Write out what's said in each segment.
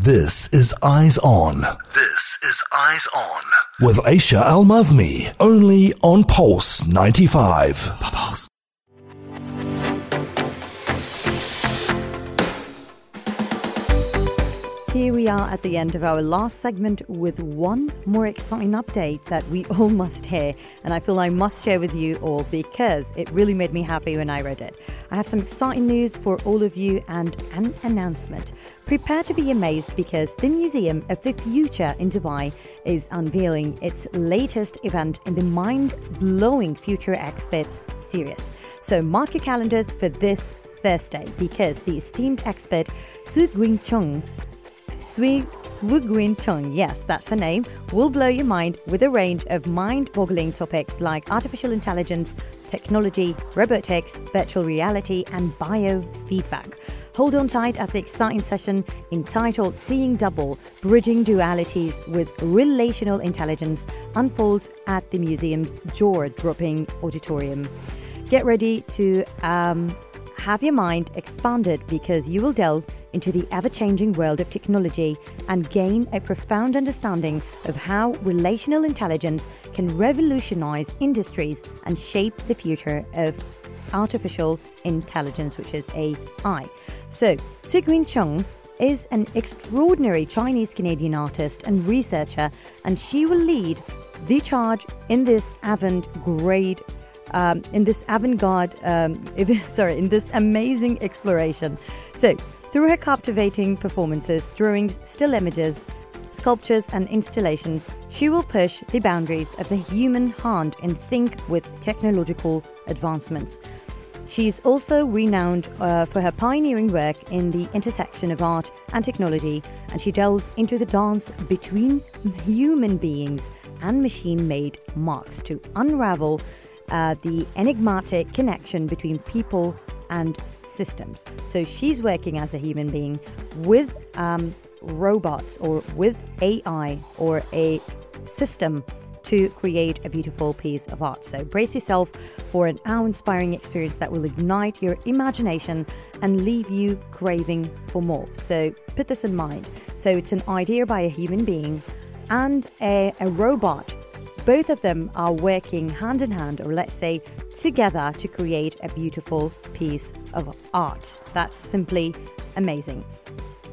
This is Eyes On. This is Eyes On. With Aisha Al Mazmi. Only on Pulse 95. Here we are at the end of our last segment with one more exciting update that we all must hear. And I feel I must share with you all because it really made me happy when I read it. I have some exciting news for all of you and an announcement. Prepare to be amazed because the Museum of the Future in Dubai is unveiling its latest event in the mind blowing Future Experts series. So mark your calendars for this Thursday because the esteemed expert Su Gwing Chung Sui Swuguin Chung, yes, that's her name, will blow your mind with a range of mind boggling topics like artificial intelligence, technology, robotics, virtual reality, and biofeedback. Hold on tight as the exciting session entitled Seeing Double Bridging Dualities with Relational Intelligence unfolds at the museum's jaw dropping auditorium. Get ready to um, have your mind expanded because you will delve into the ever changing world of technology and gain a profound understanding of how relational intelligence can revolutionize industries and shape the future of artificial intelligence, which is AI. So, Sigwin Chung is an extraordinary Chinese Canadian artist and researcher, and she will lead the charge in this avant garde um, in this avant-garde, um, sorry, in this amazing exploration. So, through her captivating performances, drawings, still images, sculptures, and installations, she will push the boundaries of the human hand in sync with technological advancements. She is also renowned uh, for her pioneering work in the intersection of art and technology, and she delves into the dance between human beings and machine made marks to unravel uh, the enigmatic connection between people and systems. So she's working as a human being with um, robots or with AI or a system to create a beautiful piece of art. So brace yourself for an awe inspiring experience that will ignite your imagination and leave you craving for more. So put this in mind. So it's an idea by a human being and a, a robot both of them are working hand in hand, or let's say together, to create a beautiful piece of art. That's simply amazing.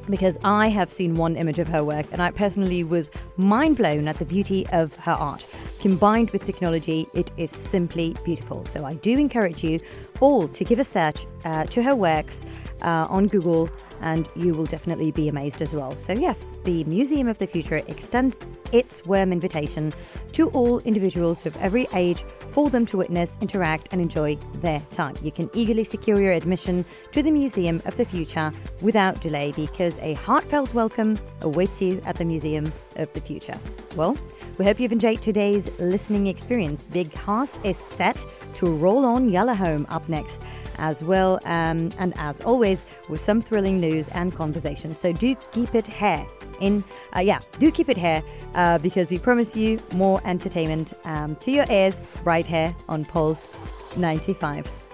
Because I have seen one image of her work and I personally was mind blown at the beauty of her art. Combined with technology, it is simply beautiful. So I do encourage you all to give a search uh, to her works uh, on Google and you will definitely be amazed as well. So, yes, the Museum of the Future extends its warm invitation to all individuals of every age for them to witness, interact, and enjoy their time. You can eagerly secure your admission to the Museum of the Future without delay because a heartfelt welcome awaits you at the Museum of the Future. Well, we hope you've enjoyed today's listening experience. Big House is set to roll on Yellow Home up next as well. Um, and as always, with some thrilling news and conversation. So do keep it here. In uh, yeah, do keep it here uh, because we promise you more entertainment um, to your ears right here on Pulse 95.